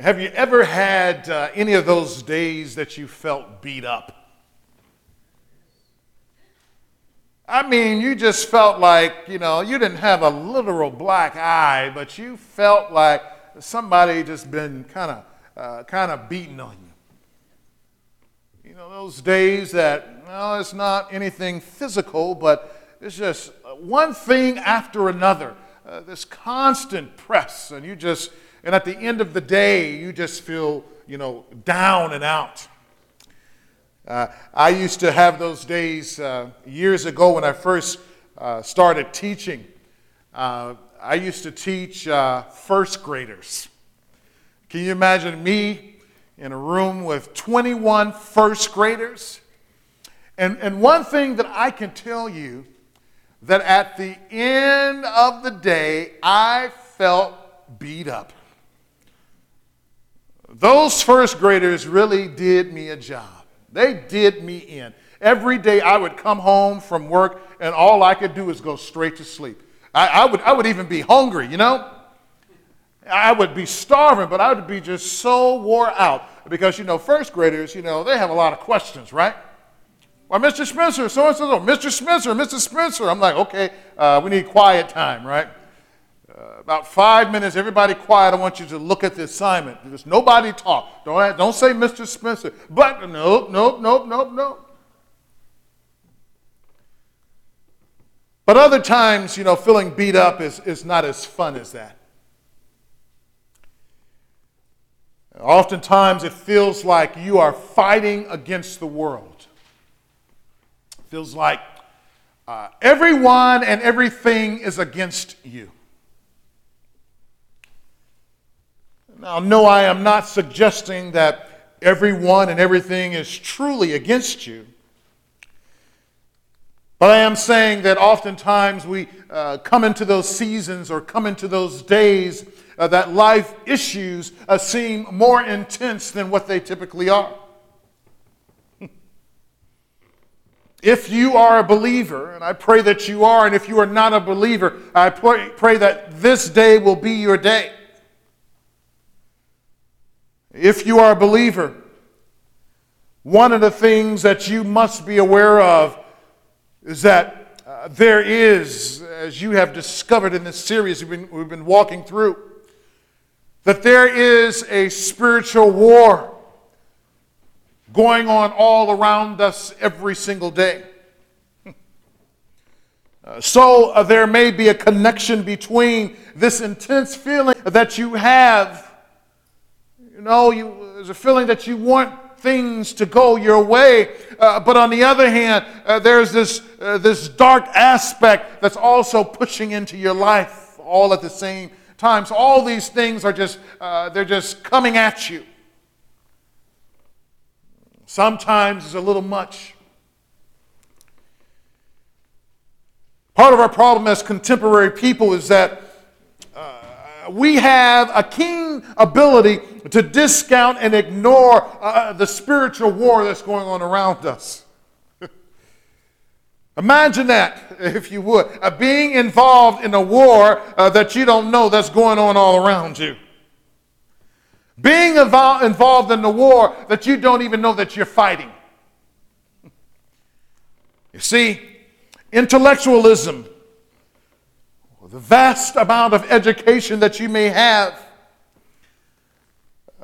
Have you ever had uh, any of those days that you felt beat up? I mean, you just felt like, you know, you didn't have a literal black eye, but you felt like somebody just been kind of uh, kind of beating on you. You know, those days that, well, it's not anything physical, but it's just one thing after another. Uh, this constant press, and you just, and at the end of the day, you just feel, you know, down and out. Uh, I used to have those days uh, years ago when I first uh, started teaching. Uh, I used to teach uh, first graders. Can you imagine me in a room with 21 first graders? And, and one thing that I can tell you that at the end of the day, I felt beat up. Those first graders really did me a job. They did me in. Every day I would come home from work and all I could do was go straight to sleep. I, I, would, I would even be hungry, you know? I would be starving, but I would be just so wore out because, you know, first graders, you know, they have a lot of questions, right? Why, Mr. Spencer, so and so, Mr. Spencer, Mr. Spencer. I'm like, okay, uh, we need quiet time, right? Uh, about five minutes, everybody quiet. I want you to look at the assignment. Just nobody talk. Don't, don't say Mr. Spencer. But nope, nope, nope, nope, nope. But other times, you know, feeling beat up is, is not as fun as that. Oftentimes, it feels like you are fighting against the world. Feels like uh, everyone and everything is against you. Now, no, I am not suggesting that everyone and everything is truly against you. But I am saying that oftentimes we uh, come into those seasons or come into those days uh, that life issues uh, seem more intense than what they typically are. If you are a believer, and I pray that you are, and if you are not a believer, I pray, pray that this day will be your day. If you are a believer, one of the things that you must be aware of is that uh, there is, as you have discovered in this series we've been, we've been walking through, that there is a spiritual war going on all around us every single day. Uh, so uh, there may be a connection between this intense feeling that you have. You know, you, there's a feeling that you want things to go your way, uh, but on the other hand, uh, there's this, uh, this dark aspect that's also pushing into your life all at the same time. So all these things are just, uh, they're just coming at you. Sometimes it's a little much. Part of our problem as contemporary people is that we have a keen ability to discount and ignore uh, the spiritual war that's going on around us. Imagine that, if you would, uh, being involved in a war uh, that you don't know that's going on all around you. Being involved in the war that you don't even know that you're fighting. You see, intellectualism, the vast amount of education that you may have,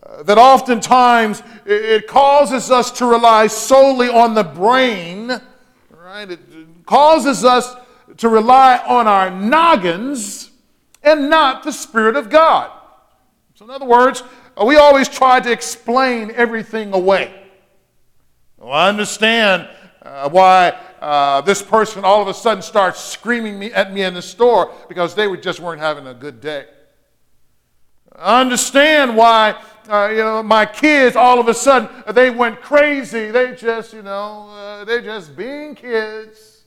uh, that oftentimes it causes us to rely solely on the brain, right? It causes us to rely on our noggins and not the Spirit of God. So, in other words, we always try to explain everything away. Well, I understand uh, why uh, this person all of a sudden starts screaming me, at me in the store because they were, just weren't having a good day. I understand why uh, you know my kids all of a sudden they went crazy. They just you know uh, they're just being kids.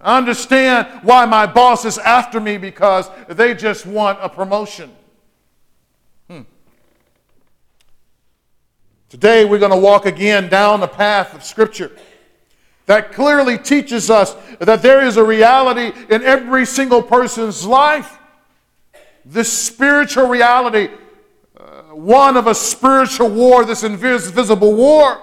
I understand why my boss is after me because they just want a promotion. Today, we're going to walk again down the path of Scripture that clearly teaches us that there is a reality in every single person's life. This spiritual reality, uh, one of a spiritual war, this invisible war,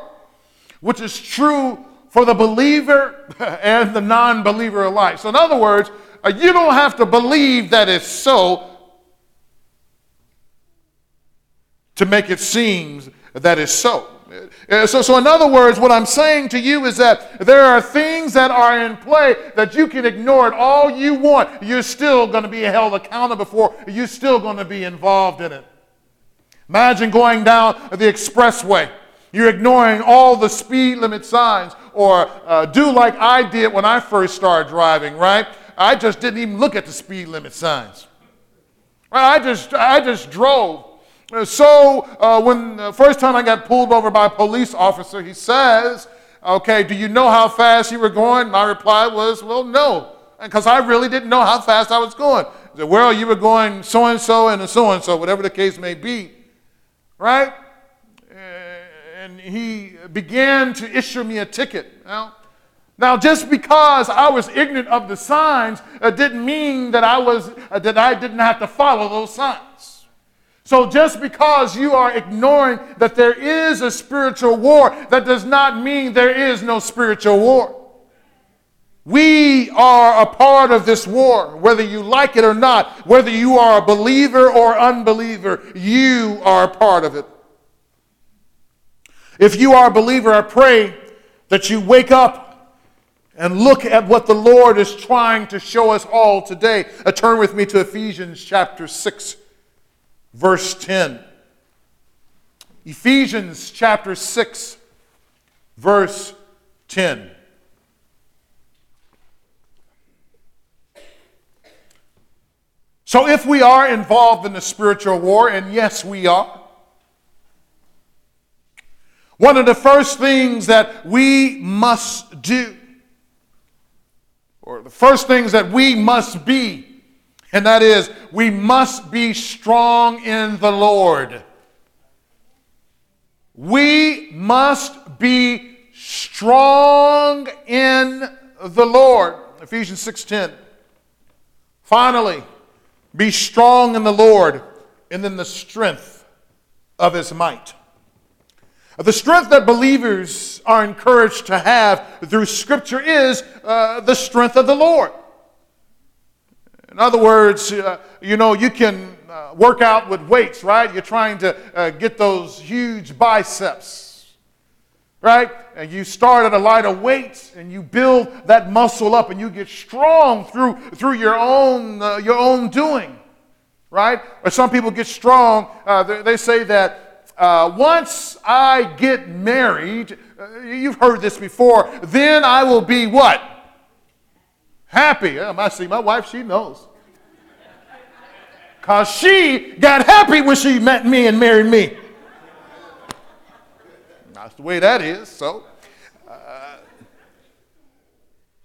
which is true for the believer and the non believer alike. So, in other words, uh, you don't have to believe that it's so to make it seem that it's so. Uh, so, so, in other words, what I'm saying to you is that there are things that are in play that you can ignore it all you want. You're still going to be held accountable for. You're still going to be involved in it. Imagine going down the expressway. You're ignoring all the speed limit signs, or uh, do like I did when I first started driving, right? I just didn't even look at the speed limit signs. I just, I just drove. Uh, so uh, when the first time I got pulled over by a police officer, he says, okay, do you know how fast you were going? My reply was, well, no, because I really didn't know how fast I was going. He said, well, you were going so-and-so and so-and-so, whatever the case may be, right? And he began to issue me a ticket. Now, now, just because I was ignorant of the signs uh, didn't mean that I, was, uh, that I didn't have to follow those signs. So just because you are ignoring that there is a spiritual war, that does not mean there is no spiritual war. We are a part of this war, whether you like it or not, whether you are a believer or unbeliever, you are a part of it. If you are a believer, I pray that you wake up and look at what the Lord is trying to show us all today. Uh, turn with me to Ephesians chapter 6 verse 10. Ephesians chapter 6, verse 10. So, if we are involved in the spiritual war, and yes, we are, one of the first things that we must do, or the first things that we must be, and that is, we must be strong in the Lord. We must be strong in the Lord. Ephesians 6:10. Finally, be strong in the Lord and in the strength of his might. The strength that believers are encouraged to have through Scripture is uh, the strength of the Lord. In other words, uh, you know, you can uh, work out with weights, right? You're trying to uh, get those huge biceps, right? And you start at a lighter weight and you build that muscle up and you get strong through, through your, own, uh, your own doing, right? Or some people get strong, uh, they, they, say that uh, once I get married, you've heard this before, then I will be what? Happy. I see my wife, she knows. Because she got happy when she met me and married me. That's the way that is. So, uh,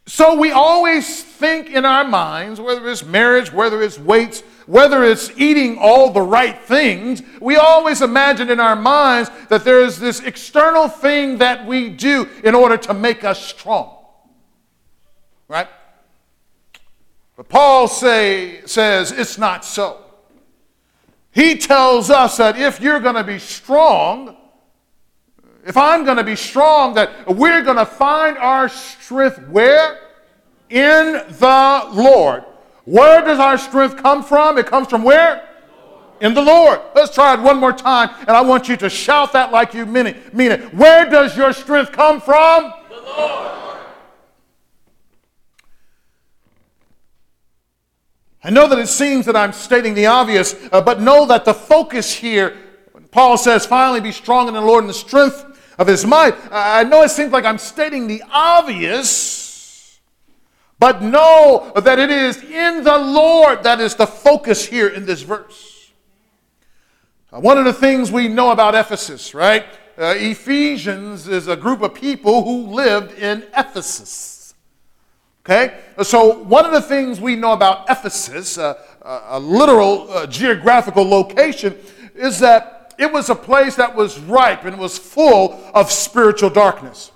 so we always think in our minds, whether it's marriage, whether it's weights, whether it's eating all the right things, we always imagine in our minds that there's this external thing that we do in order to make us strong. Right? But Paul say, says it's not so. He tells us that if you're going to be strong, if I'm going to be strong, that we're going to find our strength where? In the Lord. Where does our strength come from? It comes from where? In the Lord. Let's try it one more time, and I want you to shout that like you mean it. Mean it. Where does your strength come from? The Lord. I know that it seems that I'm stating the obvious, uh, but know that the focus here, Paul says, finally be strong in the Lord and the strength of his might. I know it seems like I'm stating the obvious, but know that it is in the Lord that is the focus here in this verse. Uh, one of the things we know about Ephesus, right? Uh, Ephesians is a group of people who lived in Ephesus. Okay? So, one of the things we know about Ephesus, uh, a literal uh, geographical location, is that it was a place that was ripe and was full of spiritual darkness.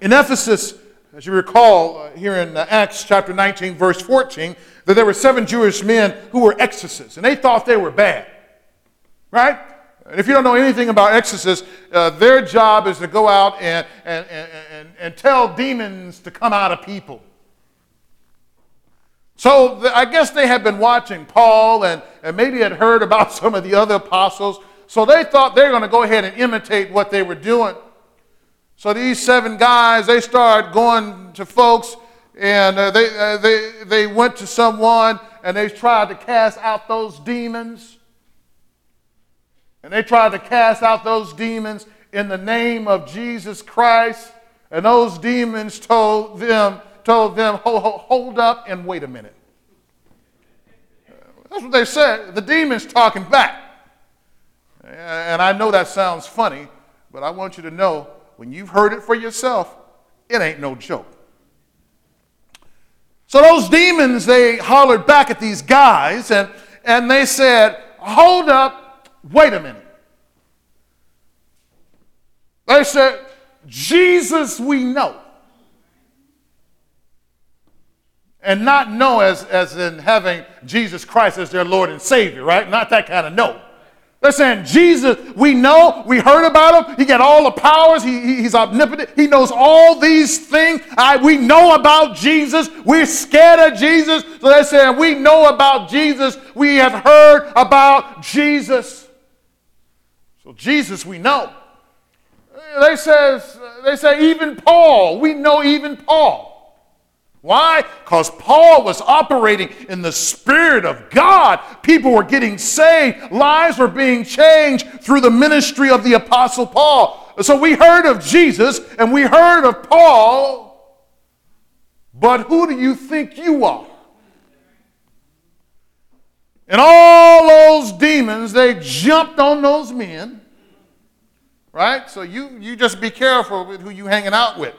In Ephesus, as you recall uh, here in uh, Acts chapter 19, verse 14, that there were seven Jewish men who were exorcists, and they thought they were bad. Right? if you don't know anything about exorcists, uh, their job is to go out and, and, and, and, and tell demons to come out of people. So the, I guess they had been watching Paul and, and maybe had heard about some of the other apostles. So they thought they were going to go ahead and imitate what they were doing. So these seven guys, they started going to folks and uh, they, uh, they, they went to someone and they tried to cast out those demons. And they tried to cast out those demons in the name of Jesus Christ. And those demons told them, told them, hold, hold up and wait a minute. That's what they said. The demon's talking back. And I know that sounds funny, but I want you to know when you've heard it for yourself, it ain't no joke. So those demons, they hollered back at these guys and, and they said, Hold up, wait a minute. They said, Jesus we know. and not know as, as in having Jesus Christ as their Lord and Savior, right? Not that kind of know. They're saying, Jesus, we know, we heard about him. He got all the powers. He, he, he's omnipotent. He knows all these things. I, we know about Jesus. We're scared of Jesus. So they're saying, we know about Jesus. We have heard about Jesus. So Jesus, we know. They says, they say, even Paul, we know even Paul. Why? Because Paul was operating in the Spirit of God. People were getting saved, lives were being changed through the ministry of the Apostle Paul. So we heard of Jesus and we heard of Paul, but who do you think you are? And all those demons, they jumped on those men, right? So you, you just be careful with who you hanging out with.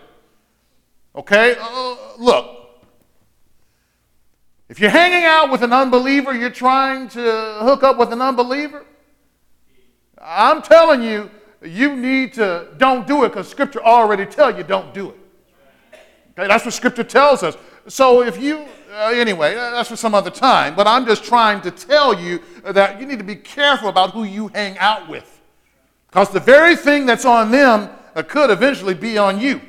Okay? Uh, look, if you're hanging out with an unbeliever, you're trying to hook up with an unbeliever, I'm telling you, you need to don't do it because Scripture already tell you don't do it. Okay, that's what Scripture tells us. So if you, uh, anyway, that's for some other time. But I'm just trying to tell you that you need to be careful about who you hang out with, because the very thing that's on them uh, could eventually be on you.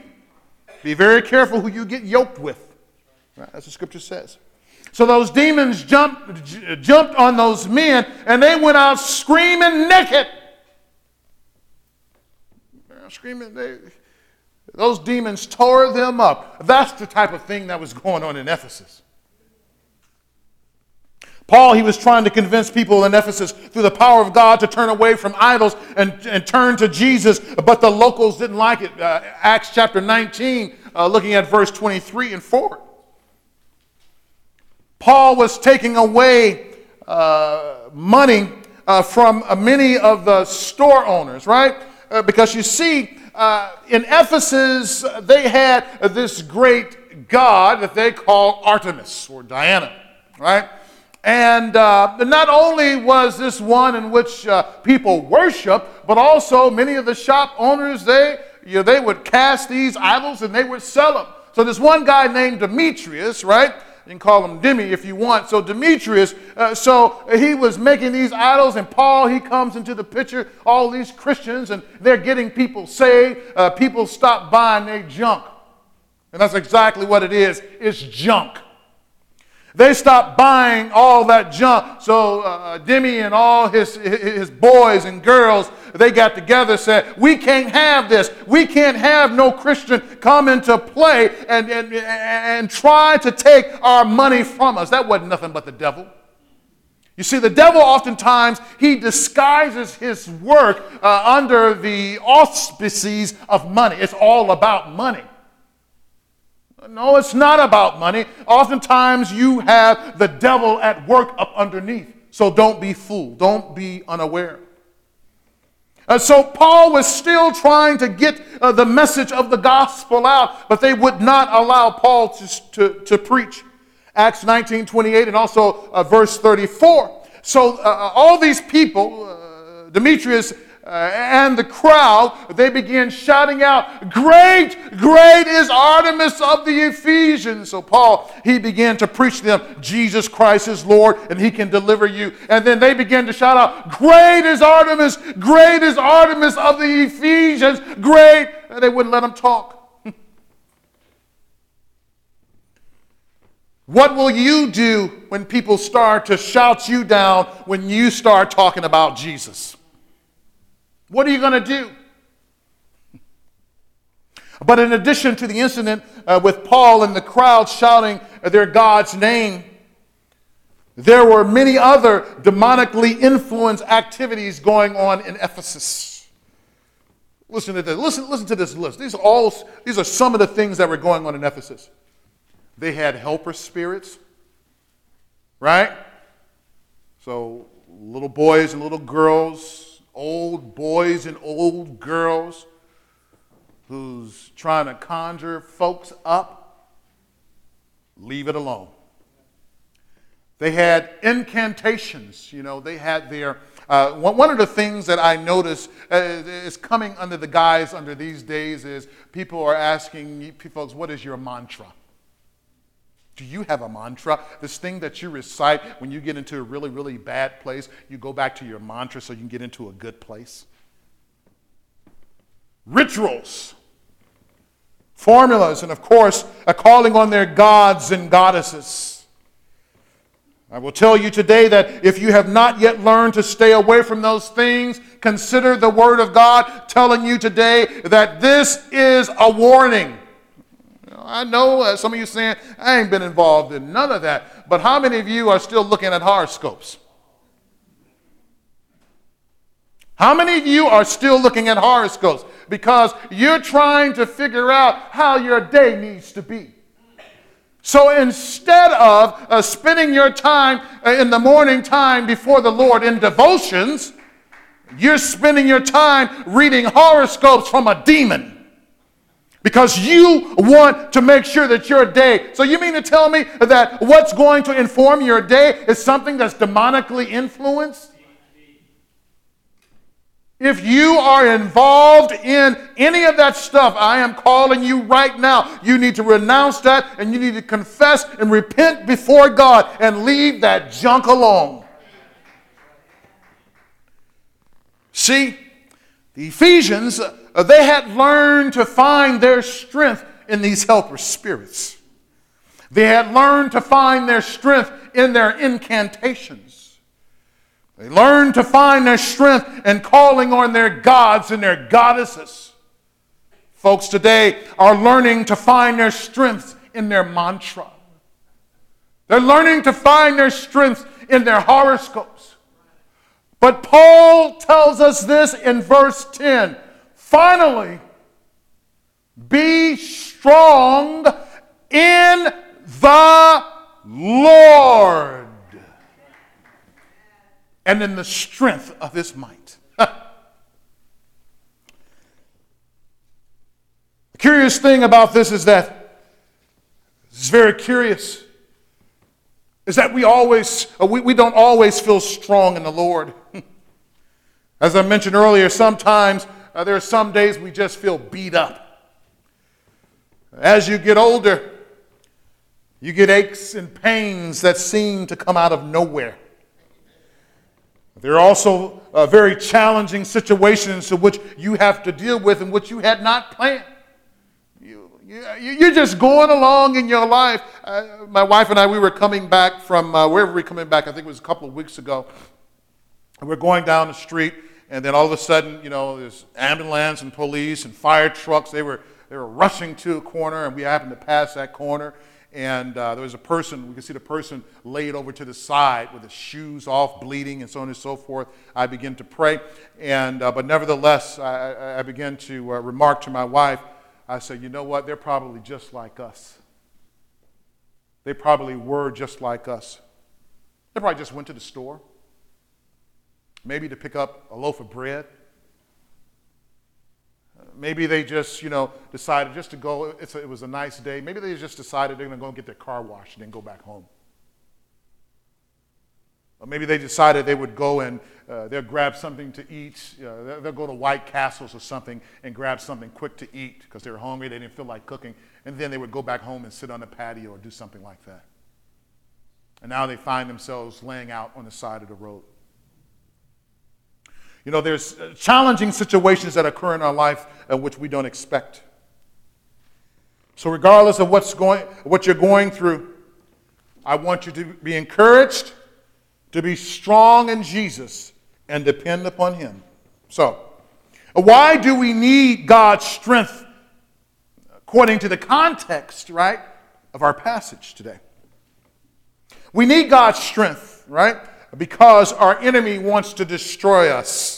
Be very careful who you get yoked with. Right? That's what Scripture says. So those demons jumped, j- jumped on those men and they went out screaming naked. Screaming, they, those demons tore them up. That's the type of thing that was going on in Ephesus. Paul, he was trying to convince people in Ephesus through the power of God to turn away from idols and, and turn to Jesus, but the locals didn't like it. Uh, Acts chapter 19, uh, looking at verse 23 and 4. Paul was taking away uh, money uh, from uh, many of the store owners, right? Uh, because you see, in Ephesus, they had this great god that they call Artemis or Diana, right? And uh, not only was this one in which people worship, but also many of the shop owners, they, you know, they would cast these idols and they would sell them. So this one guy named Demetrius, right? You can call him Demi if you want. So Demetrius, uh, so he was making these idols, and Paul, he comes into the picture, all these Christians, and they're getting people saved. Uh, people stop buying their junk. And that's exactly what it is it's junk. They stopped buying all that junk. So uh, Demi and all his, his boys and girls, they got together said, we can't have this. We can't have no Christian come into play and, and, and try to take our money from us. That wasn't nothing but the devil. You see, the devil oftentimes, he disguises his work uh, under the auspices of money. It's all about money. No, it's not about money. Oftentimes you have the devil at work up underneath. So don't be fooled. Don't be unaware. Uh, so Paul was still trying to get uh, the message of the gospel out, but they would not allow Paul to, to, to preach. Acts 19 28 and also uh, verse 34. So uh, uh, all these people, Demetrius uh, and the crowd, they began shouting out, Great, great is Artemis of the Ephesians. So Paul, he began to preach to them, Jesus Christ is Lord and he can deliver you. And then they began to shout out, Great is Artemis, great is Artemis of the Ephesians, great. And they wouldn't let them talk. What will you do when people start to shout you down when you start talking about Jesus? What are you going to do? But in addition to the incident uh, with Paul and the crowd shouting their God's name, there were many other demonically influenced activities going on in Ephesus. Listen to this. Listen, listen to this list. These are all these are some of the things that were going on in Ephesus. They had helper spirits, right? So little boys and little girls, old boys and old girls who's trying to conjure folks up, leave it alone. They had incantations, you know, they had their. Uh, one of the things that I notice uh, is coming under the guise under these days is people are asking folks, what is your mantra? Do you have a mantra? This thing that you recite when you get into a really, really bad place, you go back to your mantra so you can get into a good place? Rituals, formulas, and of course, a calling on their gods and goddesses. I will tell you today that if you have not yet learned to stay away from those things, consider the Word of God telling you today that this is a warning. I know uh, some of you saying, I ain't been involved in none of that. But how many of you are still looking at horoscopes? How many of you are still looking at horoscopes? Because you're trying to figure out how your day needs to be. So instead of uh, spending your time uh, in the morning time before the Lord in devotions, you're spending your time reading horoscopes from a demon because you want to make sure that your day. So, you mean to tell me that what's going to inform your day is something that's demonically influenced? If you are involved in any of that stuff, I am calling you right now. You need to renounce that and you need to confess and repent before God and leave that junk alone. See, the Ephesians Uh, they had learned to find their strength in these helper spirits. They had learned to find their strength in their incantations. They learned to find their strength in calling on their gods and their goddesses. Folks today are learning to find their strength in their mantra. They're learning to find their strength in their horoscopes. But Paul tells us this in verse 10 Finally, be strong in the Lord and in the strength of his might. the curious thing about this is that it's very curious is that we always uh, we, we don't always feel strong in the lord as i mentioned earlier sometimes uh, there are some days we just feel beat up. As you get older, you get aches and pains that seem to come out of nowhere. There are also uh, very challenging situations to which you have to deal with and which you had not planned. You, you, you're just going along in your life. Uh, my wife and I, we were coming back from uh, wherever we were coming back, I think it was a couple of weeks ago. we're going down the street, and then all of a sudden, you know, there's ambulance and police and fire trucks. They were, they were rushing to a corner, and we happened to pass that corner. And uh, there was a person, we could see the person laid over to the side with his shoes off, bleeding, and so on and so forth. I began to pray. And, uh, but nevertheless, I, I began to uh, remark to my wife, I said, you know what? They're probably just like us. They probably were just like us. They probably just went to the store maybe to pick up a loaf of bread. Maybe they just, you know, decided just to go. A, it was a nice day. Maybe they just decided they're going to go and get their car washed and then go back home. Or maybe they decided they would go and uh, they'll grab something to eat. they'll, they'll go to White Castles or something and grab something quick to eat because they were hungry, they didn't feel like cooking. And then they would go back home and sit on the patio or do something like that. And now they find themselves laying out on the side of the road. You know, there's uh, challenging situations that occur in our life uh, which we don't expect. So, regardless of what's going, what you're going through, I want you to be encouraged, to be strong in Jesus, and depend upon Him. So, why do we need God's strength according to the context, right, of our passage today? We need God's strength, right, because our enemy wants to destroy us.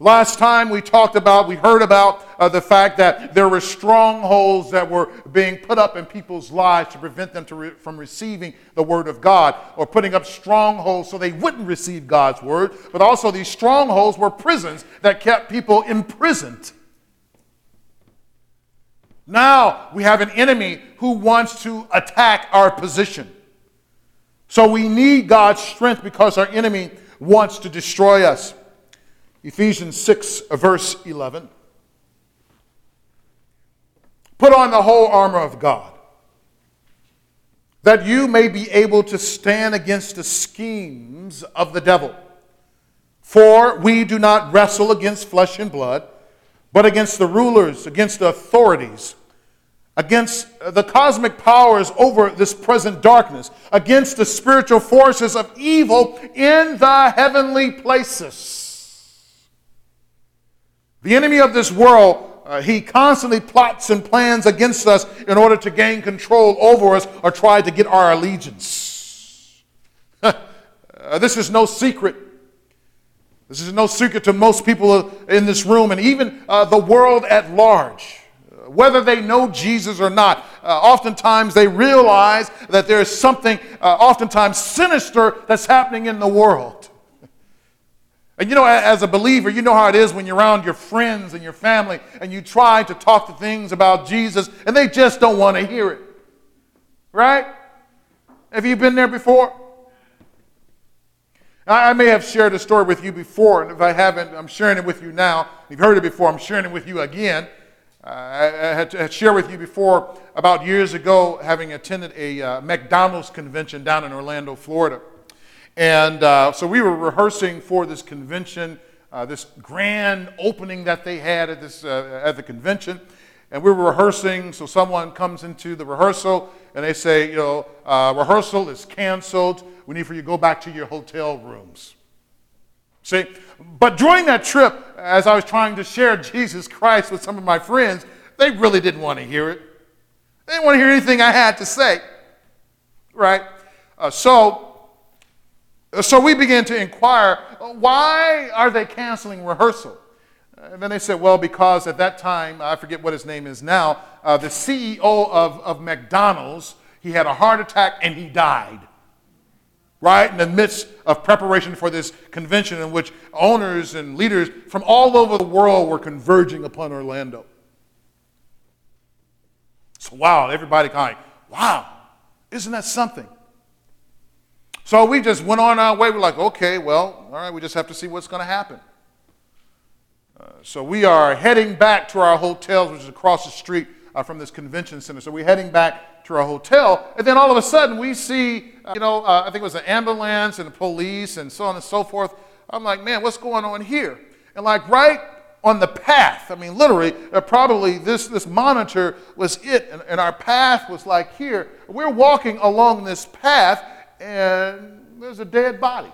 Last time we talked about, we heard about uh, the fact that there were strongholds that were being put up in people's lives to prevent them to re- from receiving the Word of God, or putting up strongholds so they wouldn't receive God's Word. But also, these strongholds were prisons that kept people imprisoned. Now we have an enemy who wants to attack our position. So we need God's strength because our enemy wants to destroy us. Ephesians 6, uh, verse 11. Put on the whole armor of God, that you may be able to stand against the schemes of the devil. For we do not wrestle against flesh and blood, but against the rulers, against the authorities, against uh, the cosmic powers over this present darkness, against the spiritual forces of evil in the heavenly places. The enemy of this world, uh, he constantly plots and plans against us in order to gain control over us or try to get our allegiance. uh, this is no secret. This is no secret to most people in this room and even uh, the world at large. Whether they know Jesus or not, uh, oftentimes they realize that there is something, uh, oftentimes sinister, that's happening in the world. And you know, as a believer, you know how it is when you're around your friends and your family and you try to talk to things about Jesus and they just don't want to hear it. Right? Have you been there before? I may have shared a story with you before, and if I haven't, I'm sharing it with you now. You've heard it before, I'm sharing it with you again. I, had, had shared with you before about years ago having attended a uh, McDonald's convention down in Orlando, Florida. And uh, so we were rehearsing for this convention, uh, this grand opening that they had at, this, uh, at the convention. And we were rehearsing, so someone comes into the rehearsal and they say, you know, uh, rehearsal is canceled. We need for you to go back to your hotel rooms. See, but during that trip, as I was trying to share Jesus Christ with some of my friends, they really didn't want to hear it. They didn't want to hear anything I had to say. Right? Uh, so so we began to inquire why are they canceling rehearsal? And then they said, well, because at that time, I forget what his name is now, uh, the CEO of, of McDonald's, he had a heart attack and he died. Right in the midst of preparation for this convention in which owners and leaders from all over the world were converging upon Orlando. So, wow, everybody kind of, wow, isn't that something? So we just went on our way. We're like, okay, well, all right, we just have to see what's going to happen. Uh, so we are heading back to our hotels, which is across the street uh, from this convention center. So we're heading back to our hotel, and then all of a sudden we see, uh, you know, uh, I think it was an ambulance and the police and so on and so forth. I'm like, man, what's going on here? And like right on the path, I mean, literally, uh, probably this, this monitor was it, and, and our path was like here. We're walking along this path and there's a dead body.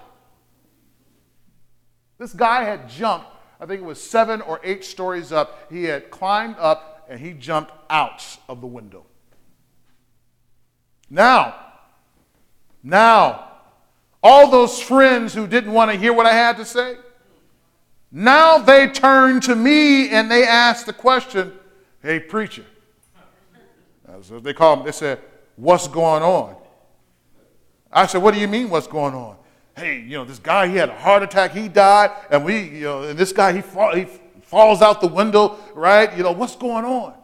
This guy had jumped, I think it was seven or eight stories up. He had climbed up and he jumped out of the window. Now, now, all those friends who didn't want to hear what I had to say, now they turn to me and they ask the question, hey, preacher. That's what they call them. They said, what's going on? I said, What do you mean, what's going on? Hey, you know, this guy, he had a heart attack, he died, and we, you know, and this guy, he, fall, he falls out the window, right? You know, what's going on?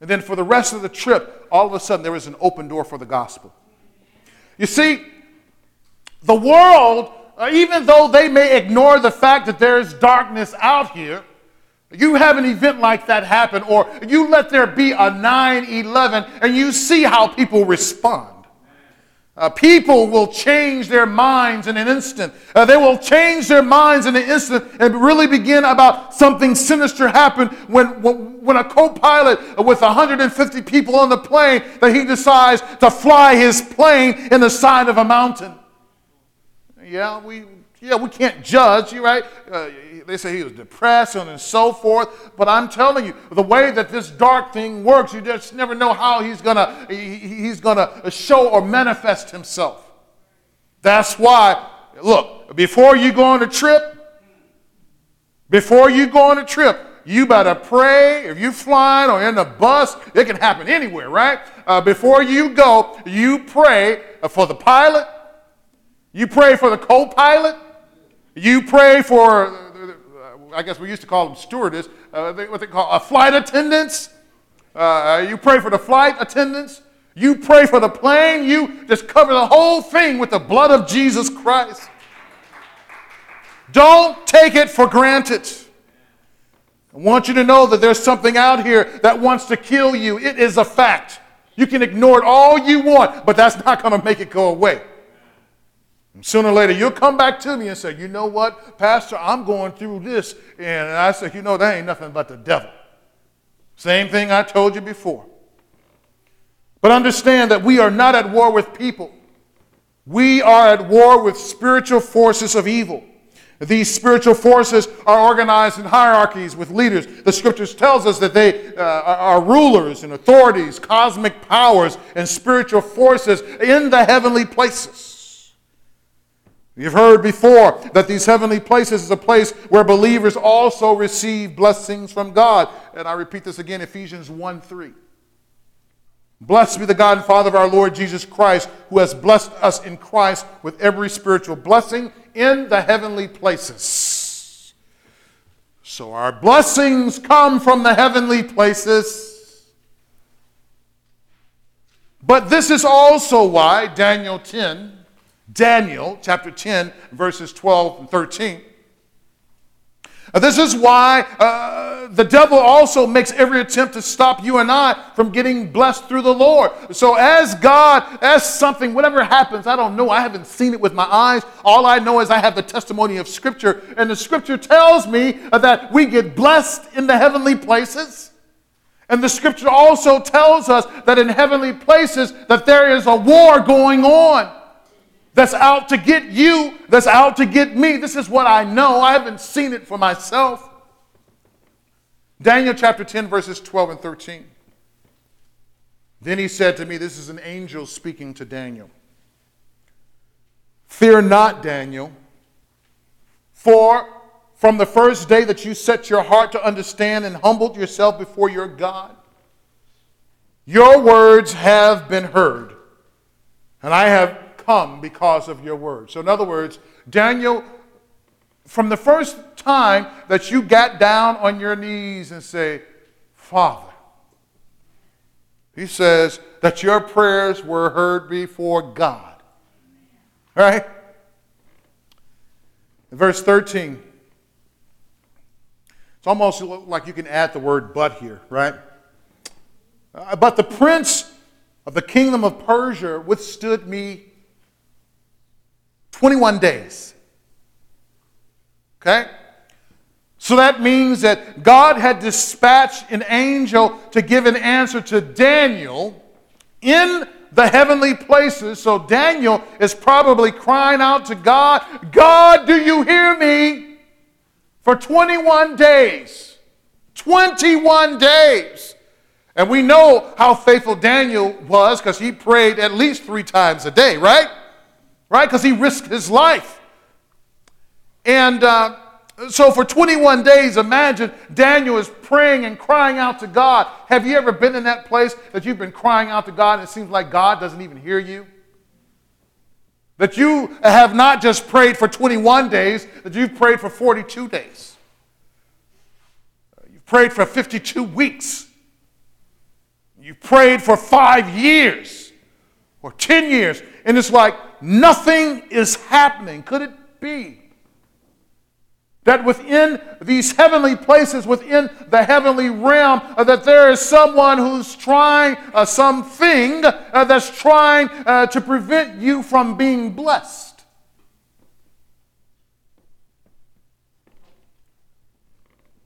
And then for the rest of the trip, all of a sudden there was an open door for the gospel. You see, The world, uh, even though they may ignore the fact that there is darkness out here, you have an event like that happen, or you let there be a 9 11 and you see how people respond. Uh, people will change their minds in an instant. Uh, they will change their minds in an instant and really begin about something sinister happened when, when, a co-pilot with 150 people on the plane that he decides to fly his plane in the side of a mountain. Yeah, we, yeah, we can't judge, you right? Uh, they say he was depressed and so forth. But I'm telling you, the way that this dark thing works, you just never know how he's gonna he's gonna show or manifest himself. That's why, look, before you go on a trip, before you go on a trip, you better pray. If you're flying or in a bus, it can happen anywhere, right? Uh, before you go, you pray for the pilot. You pray for the co-pilot. You pray for I guess we used to call them stewardess, uh, they, what they call a flight attendants. Uh, you pray for the flight attendants. You pray for the plane. You just cover the whole thing with the blood of Jesus Christ. Don't take it for granted. I want you to know that there's something out here that wants to kill you. It is a fact. You can ignore it all you want, but that's not going to make it go away. And sooner or later, you'll come back to me and say, You know what, Pastor, I'm going through this. And I say, You know, that ain't nothing but the devil. Same thing I told you before. But understand that we are not at war with people, we are at war with spiritual forces of evil. These spiritual forces are organized in hierarchies with leaders. The scriptures tells us that they uh, are rulers and authorities, cosmic powers, and spiritual forces in the heavenly places. You've heard before that these heavenly places is a place where believers also receive blessings from God. And I repeat this again Ephesians 1 3. Blessed be the God and Father of our Lord Jesus Christ, who has blessed us in Christ with every spiritual blessing in the heavenly places. So our blessings come from the heavenly places. But this is also why Daniel 10 Daniel chapter 10, verses 12 and 13. Uh, this is why uh, the devil also makes every attempt to stop you and I from getting blessed through the Lord. So, as God, as something, whatever happens, I don't know. I haven't seen it with my eyes. All I know is I have the testimony of Scripture. And the Scripture tells me that we get blessed in the heavenly places. And the Scripture also tells us that in heavenly places that there is a war going on that's out to get you, that's out to get me. This is what I know. I haven't seen it for myself. Daniel chapter 10, verses 12 and 13. Then he said to me, This is an angel speaking to Daniel. Fear not, Daniel, for from the first day that you set your heart to understand and humbled yourself before your God, your words have been heard, and I have come because of your word. So, in other words, Daniel, from the first time that you got down on your knees and say, Father, he says that your prayers were heard before God. Right? Verse 13. It's almost like you can add the word but here, right? But the prince of the kingdom of Persia withstood me 21 days. Okay? So that means that God had dispatched an angel to give an answer to Daniel in the heavenly places. So Daniel is probably crying out to God, God, do you hear me? For 21 days. 21 days. And we know how faithful Daniel was because he prayed at least three times a day, right? Right? Because he risked his life. And uh, so for 21 days, imagine Daniel is praying and crying out to God. Have you ever been in that place that you've been crying out to God and it seems like God doesn't even hear you? That you have not just prayed for 21 days, that you've prayed for 42 days. You've prayed for 52 weeks. You've prayed for five years or 10 years. And it's like, nothing is happening? Could it be that within these heavenly places, within the heavenly realm, uh, that there is someone who's trying, uh, something uh, that's trying uh, to prevent you from being blessed.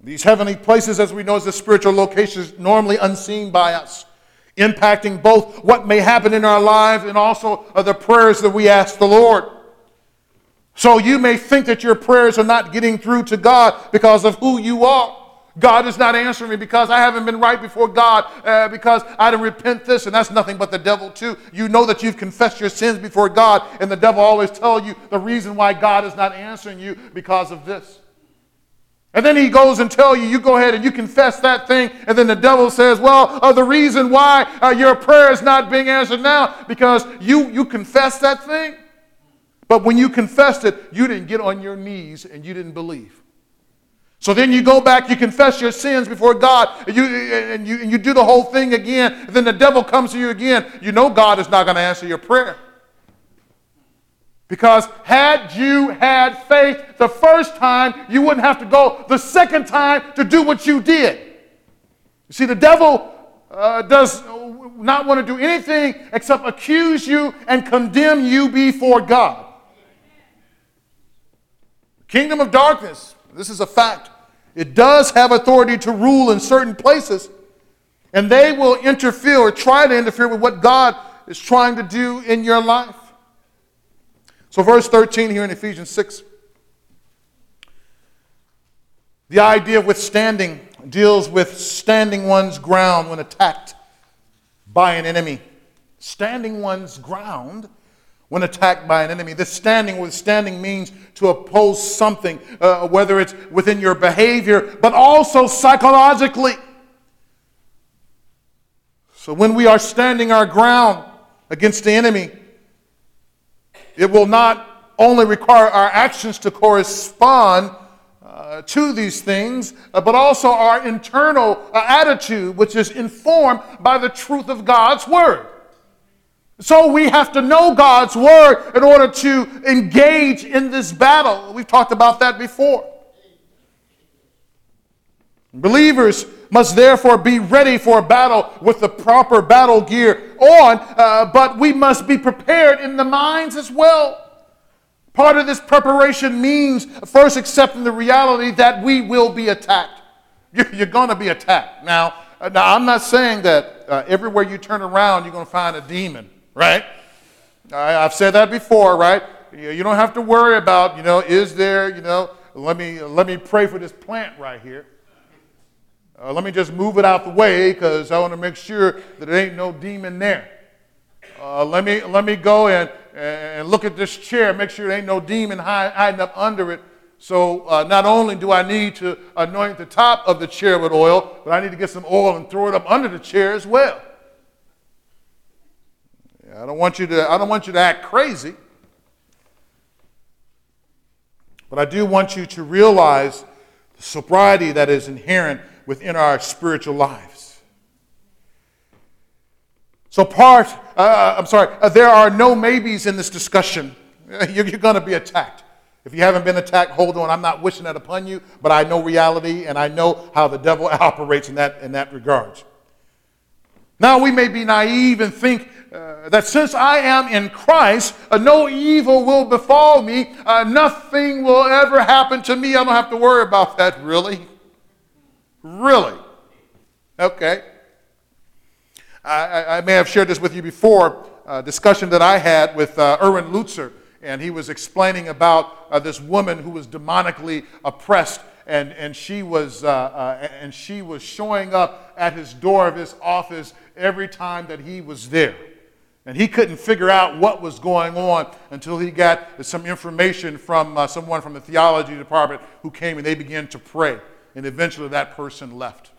These heavenly places, as we know, is the spiritual locations normally unseen by us, impacting both what may happen in our lives and also the prayers that we ask the Lord. So you may think that your prayers are not getting through to God because of who you are. God is not answering me because I haven't been right before God, uh, because I didn't repent this, and that's nothing but the devil too. You know that you've confessed your sins before God, and the devil always tell you the reason why God is not answering you because of this. And then he goes and tell you, you go ahead and you confess that thing, and then the devil says, well, uh, the reason why uh, your prayer is not being answered now because you you confess that thing. But when you confessed it, you didn't get on your knees and you didn't believe. So then you go back, you confess your sins before God, and you, and you, and you do the whole thing again. then the devil comes to you again. You know God is not going to answer your prayer. Because had you had faith the first time, you wouldn't have to go the second time to do what you did. You see, the devil uh, does not want to do anything except accuse you and condemn you before God. Kingdom of darkness, this is a fact. It does have authority to rule in certain places, and they will interfere or try to interfere with what God is trying to do in your life. So, verse 13 here in Ephesians 6, the idea of withstanding deals with standing one's ground when attacked by an enemy. Standing one's ground when attacked by an enemy. This standing, withstanding means to oppose something, uh, whether it's within your behavior, but also psychologically. So when we are standing our ground against the enemy, it will not only require our actions to correspond uh, to these things, uh, but also our internal uh, attitude, which is informed by the truth of God's Word. So we have to know God's word in order to engage in this battle. We've talked about that before. Believers must therefore be ready for battle with the proper battle gear on, uh, but we must be prepared in the minds as well. Part of this preparation means first accepting the reality that we will be attacked. You're, going to be attacked. Now, uh, now, I'm not saying that uh, everywhere you turn around, you're going to find a demon right? I've said that before, right? You don't have to worry about, you know, is there, you know, let me, let me pray for this plant right here. Uh, let me just move it out the way because I want to make sure that there ain't no demon there. Uh, let, me, let me go and, and look at this chair, make sure there ain't no demon hiding up under it. So uh, not only do I need to anoint the top of the chair with oil, but I need to get some oil and throw it up under the chair as well. I don't want you to, I don't want you to act crazy. But I do want you to realize the sobriety that is inherent within our spiritual lives. So, part, uh, uh I'm sorry, uh, there are no maybes in this discussion. You're, you're going to be attacked. If you haven't been attacked, hold on. I'm not wishing that upon you, but I know reality and I know how the devil operates in that, in that regard. Now, we may be naive and think uh, that since I am in Christ, uh, no evil will befall me. Uh, nothing will ever happen to me. I don't have to worry about that, really. Really? Okay. I, I may have shared this with you before, a discussion that I had with uh, Erwin Lutzer, and he was explaining about uh, this woman who was demonically oppressed and, and, she was, uh, uh, and she was showing up at his door of his office every time that he was there. And he couldn't figure out what was going on until he got some information from uh, someone from the theology department who came and they began to pray. And eventually that person left.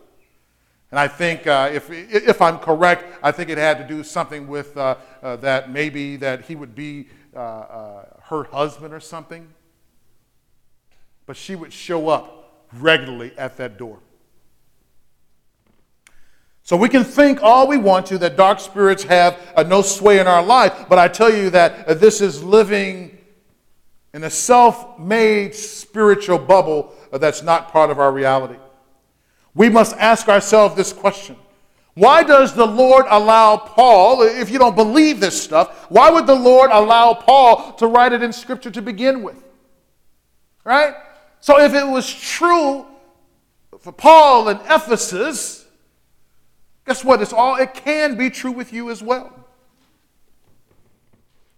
And I think, uh, if, if I'm correct, I think it had to do something with uh, uh that maybe that he would be uh, uh, her husband or something. But she would show up regularly at that door. So we can think all we want to that dark spirits have uh, no sway in our life, but I tell you that this is living in a self made spiritual bubble that's not part of our reality. We must ask ourselves this question Why does the Lord allow Paul, if you don't believe this stuff, why would the Lord allow Paul to write it in Scripture to begin with? Right? So if it was true for Paul in Ephesus, Guess what? It's all it can be true with you as well.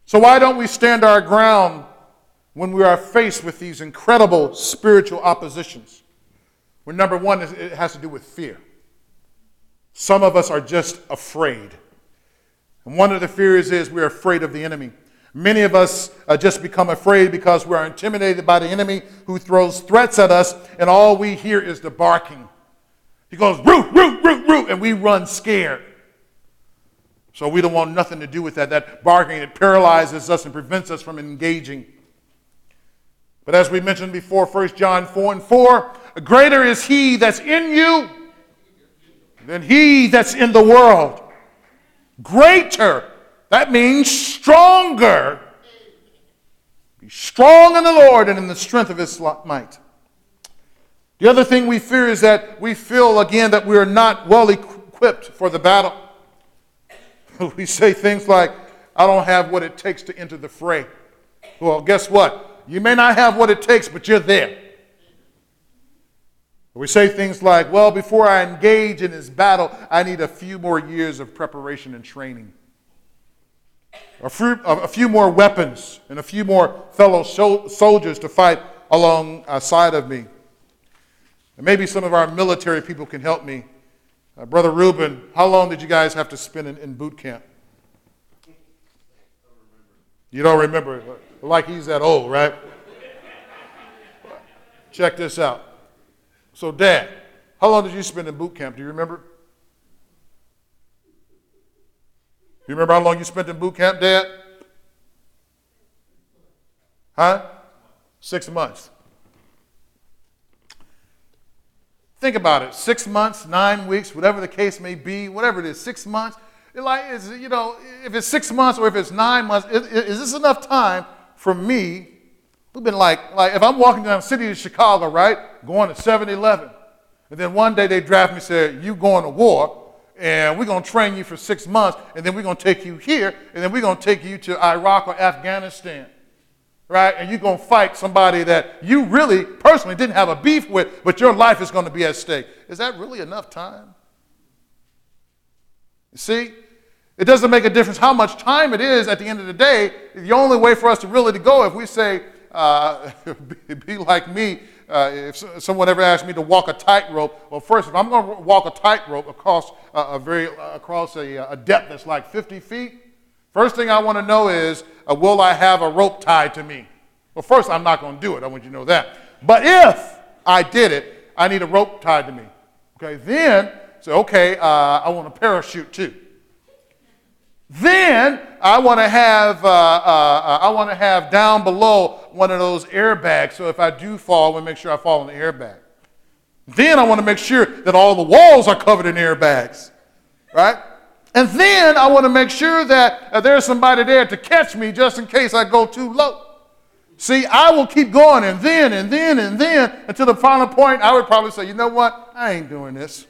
So why don't we stand our ground when we are faced with these incredible spiritual oppositions? Well, number one, it has to do with fear. Some of us are just afraid. And one of the fears is we're afraid of the enemy. Many of us uh, just become afraid because we are intimidated by the enemy who throws threats at us, and all we hear is the barking. He goes, root, root, root, root, and we run scared. So we don't want nothing to do with that. That barking, it paralyzes us and prevents us from engaging. But as we mentioned before, 1 John 4 and 4, greater is he that's in you than he that's in the world. Greater, that means stronger. Be strong in the Lord and in the strength of his might. The other thing we fear is that we feel again that we are not well equipped for the battle. We say things like, I don't have what it takes to enter the fray. Well, guess what? You may not have what it takes, but you're there. We say things like, well, before I engage in this battle, I need a few more years of preparation and training. A few, a few more weapons and a few more fellow soldiers to fight alongside of me. And maybe some of our military people can help me. Uh, Brother Reuben, how long did you guys have to spend in, in boot camp? You don't remember? Like he's that old, right? Check this out. So, Dad, how long did you spend in boot camp? Do you remember? You remember how long you spent in boot camp, Dad? Huh? Six months. Think about it. Six months, nine weeks, whatever the case may be, whatever it is, six months. Like, is, you know, if it's six months or if it's nine months, is, is this enough time for me? We've been like, like if I'm walking down the city of Chicago, right, going to 7-Eleven, and then one day they draft me and say, you going to war, and we're going to train you for six months, and then we're going to take you here, and then we're going to take you to Iraq or Afghanistan right? And you're going to fight somebody that you really personally didn't have a beef with, but your life is going to be at stake. Is that really enough time? You see, it doesn't make a difference how much time it is at the end of the day. The only way for us to really to go, if we say, uh, be like me, uh, if someone ever asked me to walk a tightrope, well, first, if I'm going to walk a tightrope across a very across a, a depth that's like 50 feet, First thing I want to know is, uh, will I have a rope tied to me? Well, first, I'm not going to do it. I want you to know that. But if I did it, I need a rope tied to me. Okay, then, say, okay, uh, I want a parachute too. Then I want to have uh, uh, uh I want to have down below one of those airbags. So if I do fall, I want to make sure I fall in the airbag. Then I want to make sure that all the walls are covered in airbags, right? And then I want to make sure that uh, there's somebody there to catch me just in case I go too low. See, I will keep going and then and then and then until the final point I would probably say, you know what? I ain't doing this.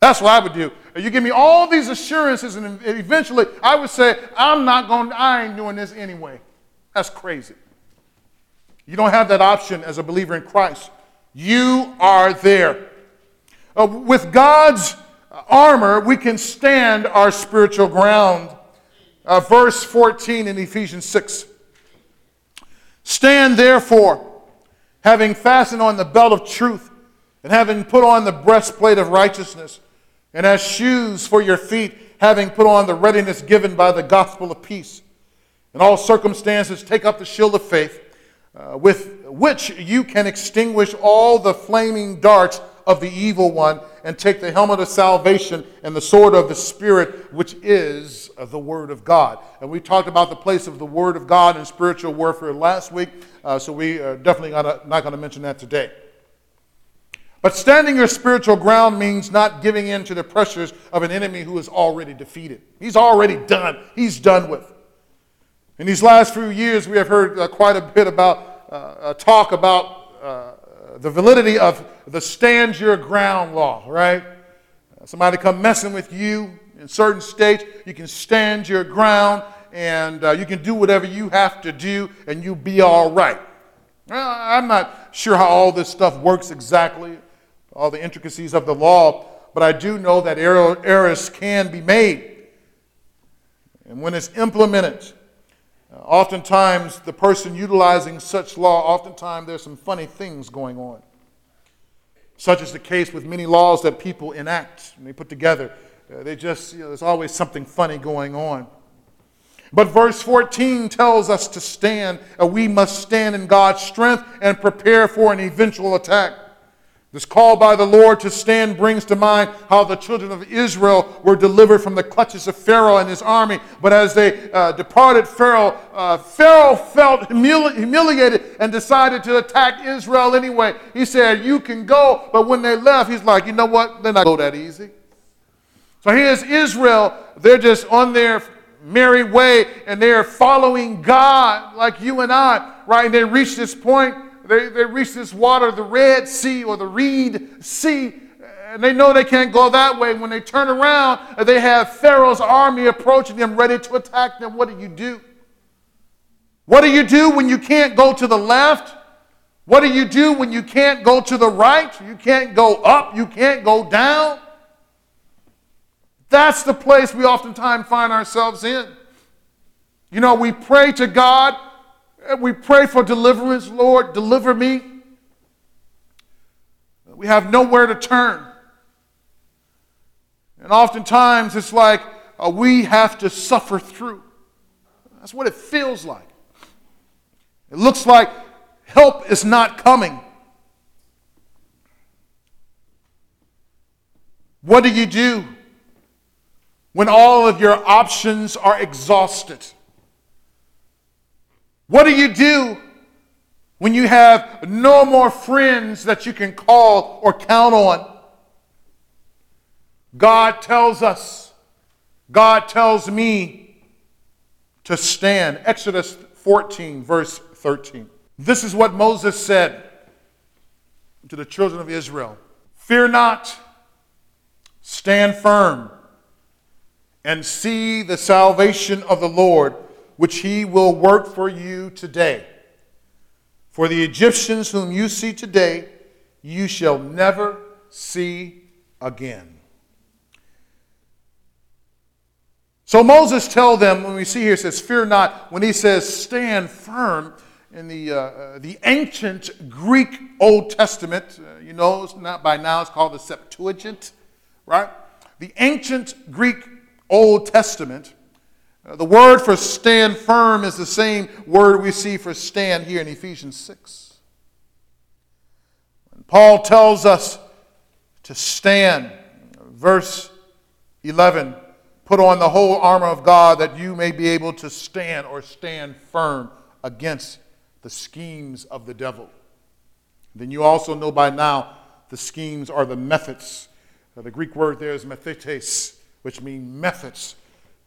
That's what I would do. You give me all these assurances, and eventually I would say, I'm not going, I ain't doing this anyway. That's crazy. You don't have that option as a believer in Christ. You are there. Uh, with God's armor, we can stand our spiritual ground. Uh, verse 14 in Ephesians 6. Stand therefore, having fastened on the belt of truth, and having put on the breastplate of righteousness, and as shoes for your feet, having put on the readiness given by the gospel of peace. In all circumstances, take up the shield of faith, uh, with which you can extinguish all the flaming darts of the evil one and take the helmet of salvation and the sword of the Spirit, which is the Word of God. And we talked about the place of the Word of God in spiritual warfare last week, uh, so we are definitely not going to mention that today. But standing your spiritual ground means not giving in to the pressures of an enemy who is already defeated. He's already done. He's done with. In these last few years, we have heard uh, quite a bit about uh, talk about uh, the validity of the stand your ground law, right? Somebody come messing with you in certain states, you can stand your ground and uh, you can do whatever you have to do and you'll be all right. I'm not sure how all this stuff works exactly, all the intricacies of the law, but I do know that errors can be made. And when it's implemented, uh, oftentimes the person utilizing such law, oftentimes there's some funny things going on. Such is the case with many laws that people enact and they put together. Uh, they just, you know, there's always something funny going on. But verse 14 tells us to stand. Uh, we must stand in God's strength and prepare for an eventual attack. This call by the Lord to stand brings to mind how the children of Israel were delivered from the clutches of Pharaoh and his army. But as they uh, departed Pharaoh, uh, Pharaoh felt humili- humiliated and decided to attack Israel anyway. He said, You can go. But when they left, he's like, You know what? They're not go that easy. So here's Israel. They're just on their merry way and they're following God like you and I, right? And they reach this point, they, they reach this water, the Red Sea or the Reed Sea, and they know they can't go that way. When they turn around, they have Pharaoh's army approaching them, ready to attack them. What do you do? What do you do when you can't go to the left? What do you do when you can't go to the right? You can't go up, you can't go down. That's the place we oftentimes find ourselves in. You know, we pray to God, we pray for deliverance, Lord, deliver me. We have nowhere to turn. And oftentimes it's like uh, we have to suffer through. That's what it feels like. It looks like help is not coming. What do you do? when all of your options are exhausted? What do you do when you have no more friends that you can call or count on? God tells us, God tells me to stand. Exodus 14, verse 13. This is what Moses said to the children of Israel Fear not, stand firm and see the salvation of the Lord, which he will work for you today. For the Egyptians whom you see today, you shall never see again. So Moses tell them, when we see here, says, fear not. When he says stand firm, in the, uh, uh, the ancient Greek Old Testament, uh, you know, it's not by now, it's called the Septuagint, right? The ancient Greek Old Testament, the word for stand firm is the same word we see for stand here in Ephesians 6. And Paul tells us to stand. Verse 11 Put on the whole armor of God that you may be able to stand or stand firm against the schemes of the devil. Then you also know by now the schemes are the methods. Uh, the Greek word there is methetes which mean methods.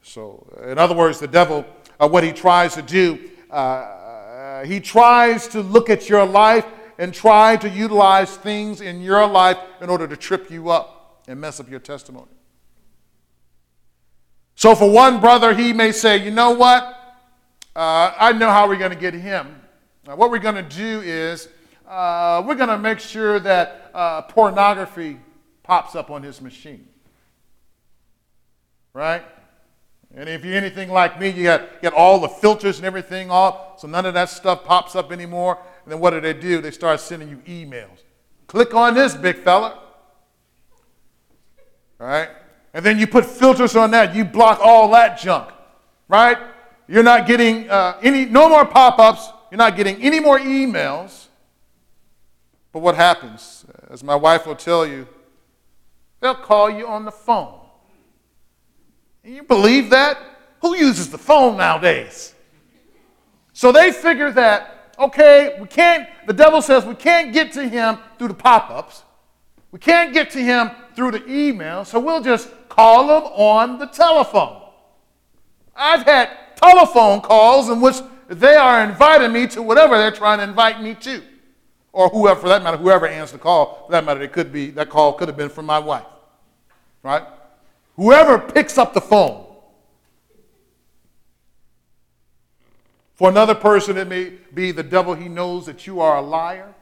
So, in other words, the devil, uh, what he tries to do, uh, uh, he tries to look at your life and try to utilize things in your life in order to trip you up and mess up your testimony. So, for one brother, he may say, you know what? Uh, I know how we're going to get him. what we're going to do is uh, we're going to make sure that uh, pornography pops up on his machine right? And if you're anything like me, you got, get all the filters and everything off, so none of that stuff pops up anymore. And then what do they do? They start sending you emails. Click on this, big fella. Right? And then you put filters on that. You block all that junk. Right? You're not getting uh, any, no more pop ups. You're not getting any more emails. But what happens? As my wife will tell you, they'll call you on the phone. You believe that? Who uses the phone nowadays? So they figure that, okay, we can't, the devil says we can't get to him through the pop ups. We can't get to him through the email, so we'll just call him on the telephone. I've had telephone calls in which they are inviting me to whatever they're trying to invite me to. Or whoever, for that matter, whoever answered the call, for that matter, it could be, that call could have been from my wife. Right? Whoever picks up the phone. For another person, it may be the devil, he knows that you are a liar.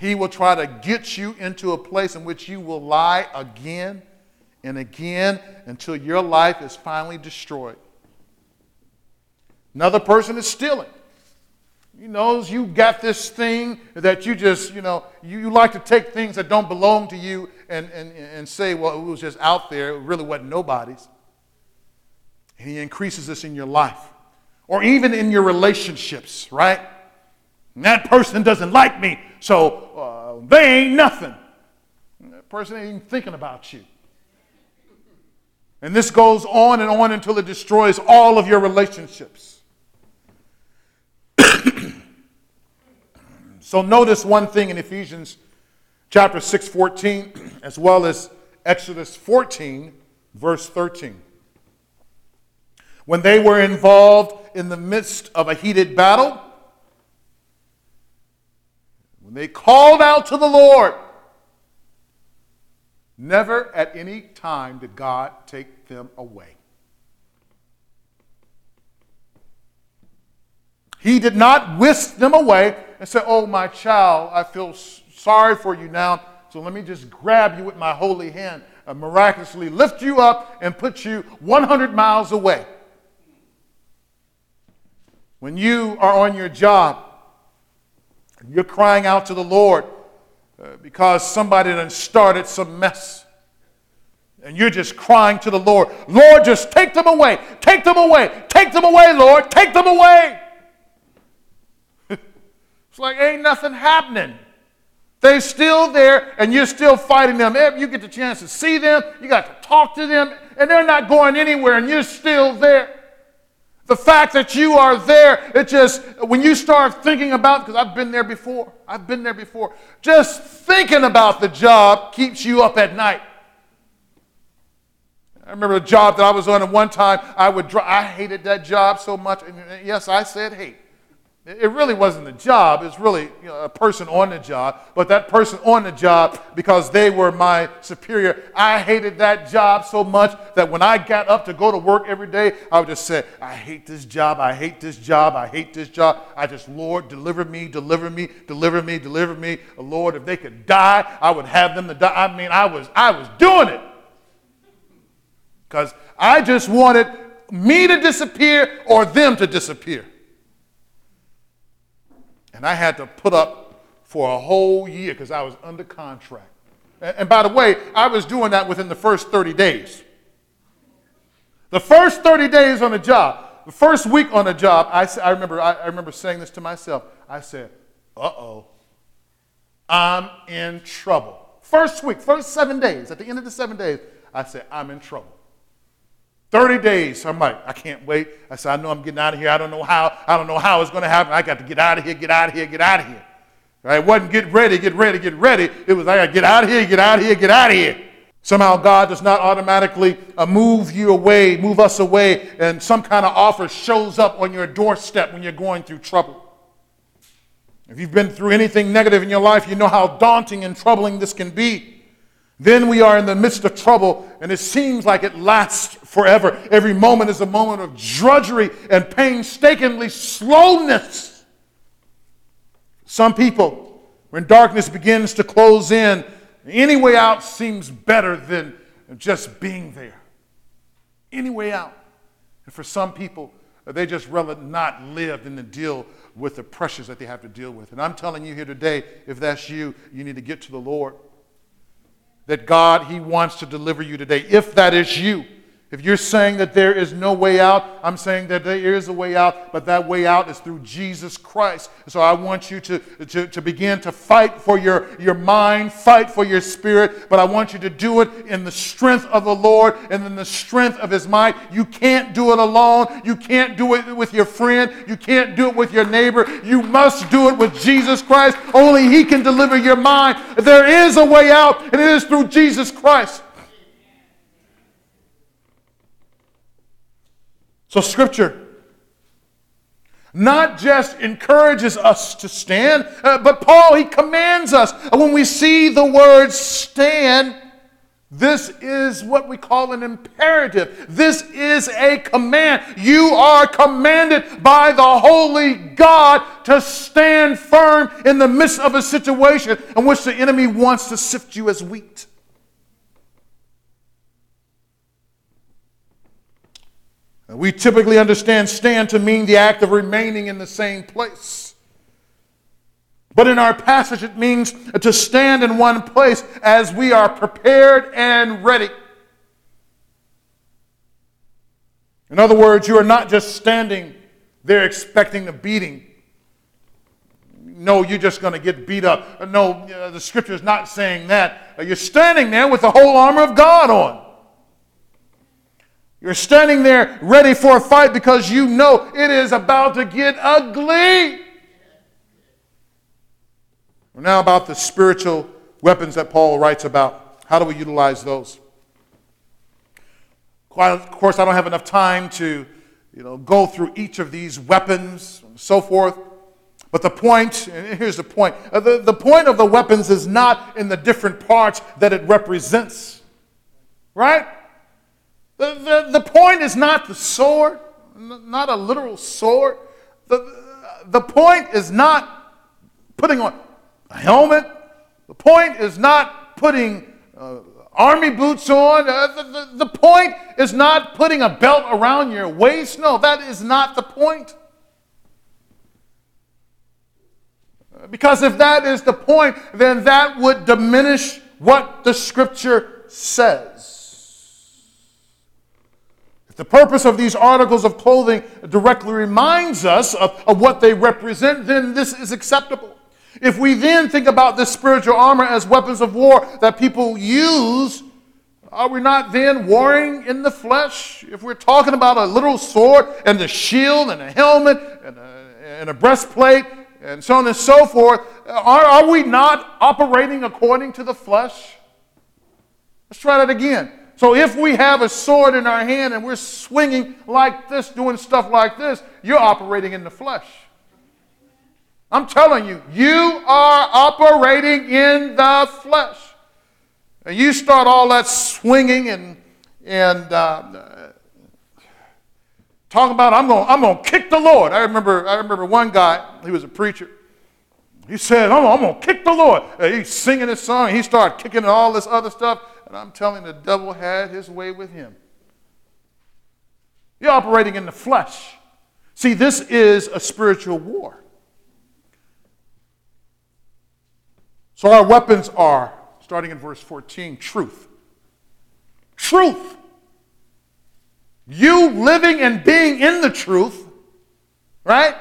He will try to get you into a place in which you will lie again and again until your life is finally destroyed. Another person is stealing. He knows you got this thing that you just, you know, you, you like to take things that don't belong to you and, and, and say, well, it was just out there. It really wasn't nobody's. And he increases this in your life or even in your relationships, right? And that person doesn't like me, so uh, they ain't nothing. That person ain't even thinking about you. And this goes on and on until it destroys all of your relationships. so notice one thing in Ephesians chapter 6, 14, as well as Exodus 14, verse 13. When they were involved in the midst of a heated battle, when they called out to the Lord, never at any time did God take them away. He did not whisk them away and say, Oh, my child, I feel sorry for you now, so let me just grab you with my holy hand and miraculously lift you up and put you 100 miles away. When you are on your job, you're crying out to the Lord uh, because somebody done started some mess. And you're just crying to the Lord, Lord, just take them away, take them away, take them away, Lord, take them away. it's like ain't nothing happening. They're still there, and you're still fighting them. You get the chance to see them, you got to talk to them, and they're not going anywhere, and you're still there. The fact that you are there, it just, when you start thinking about, because I've been there before, I've been there before, just thinking about the job keeps you up at night. I remember a job that I was on, at one time I would, I hated that job so much. And uh, yes, I said hate. It really wasn't the job, it's really you know, a person on the job. But that person on the job, because they were my superior, I hated that job so much that when I got up to go to work every day, I would just say, I hate this job, I hate this job, I hate this job. I just, Lord, deliver me, deliver me, deliver me, deliver me. Oh, Lord, if they could die, I would have them to die. I mean, I was, I was doing it. Because I just wanted me to disappear or them to disappear. And I had to put up for a whole year because I was under contract. And, and by the way, I was doing that within the first 30 days. The first 30 days on the job, the first week on the job, I, I, remember, I, I remember saying this to myself. I said, uh oh, I'm in trouble. First week, first seven days, at the end of the seven days, I said, I'm in trouble. 30 days. I'm like, I can't wait. I said, I know I'm getting out of here. I don't know how. I don't know how it's going to happen. I got to get out of here, get out of here, get out of here. Right? It wasn't get ready, get ready, get ready. It was I got to get out of here, get out of here, get out of here. Somehow God does not automatically uh, move you away, move us away, and some kind of offer shows up on your doorstep when you're going through trouble. If you've been through anything negative in your life, you know how daunting and troubling this can be. Then we are in the midst of trouble, and it seems like it lasts forever. Every moment is a moment of drudgery and painstakingly slowness. Some people, when darkness begins to close in, any way out seems better than just being there. Any way out. And for some people, they just rather not live than to deal with the pressures that they have to deal with. And I'm telling you here today, if that's you, you need to get to the Lord that God, He wants to deliver you today. If that is you, If you're saying that there is no way out, I'm saying that there is a way out, but that way out is through Jesus Christ. So I want you to, to, to begin to fight for your, your mind, fight for your spirit, but I want you to do it in the strength of the Lord and in the strength of His might. You can't do it alone. You can't do it with your friend. You can't do it with your neighbor. You must do it with Jesus Christ. Only He can deliver your mind. There is a way out, and it is through Jesus Christ. So, Scripture not just encourages us to stand, uh, but Paul, he commands us. When we see the word stand, this is what we call an imperative. This is a command. You are commanded by the Holy God to stand firm in the midst of a situation in which the enemy wants to sift you as wheat. Uh, we typically understand stand to mean the act of remaining in the same place. But in our passage, it means to stand in one place as we are prepared and ready. In other words, you are not just standing there expecting a beating. No, you're just going to get beat up. Uh, no, uh, the scripture is not saying that. You're standing there with the whole armor of God on. You're standing there ready for a fight because you know it is about to get ugly. We're Now, about the spiritual weapons that Paul writes about. How do we utilize those? Of course, I don't have enough time to you know, go through each of these weapons and so forth. But the point, and here's the point uh, the, the point of the weapons is not in the different parts that it represents. Right? The, the, the point is not the sword, not a literal sword. The, the point is not putting on a helmet. The point is not putting uh, army boots on. Uh, the, the, the point is not putting a belt around your waist. No, that is not the point. Because if that is the point, then that would diminish what the scripture says. The purpose of these articles of clothing directly reminds us of, of what they represent, then this is acceptable. If we then think about this spiritual armor as weapons of war that people use, are we not then warring in the flesh? If we're talking about a literal sword and a shield and a helmet and a, and a breastplate and so on and so forth, are, are we not operating according to the flesh? Let's try that again. So if we have a sword in our hand and we're swinging like this, doing stuff like this, you're operating in the flesh. I'm telling you, you are operating in the flesh. And you start all that swinging and, and uh, talking about, I'm going I'm going to kick the Lord. I remember, I remember one guy, he was a preacher. He said, I'm, I'm going to kick the Lord. he's singing his song. He started kicking all this other stuff. And I'm telling the devil had his way with him. You're operating in the flesh. See, this is a spiritual war. So our weapons are, starting in verse 14, truth. Truth. You living and being in the truth, right?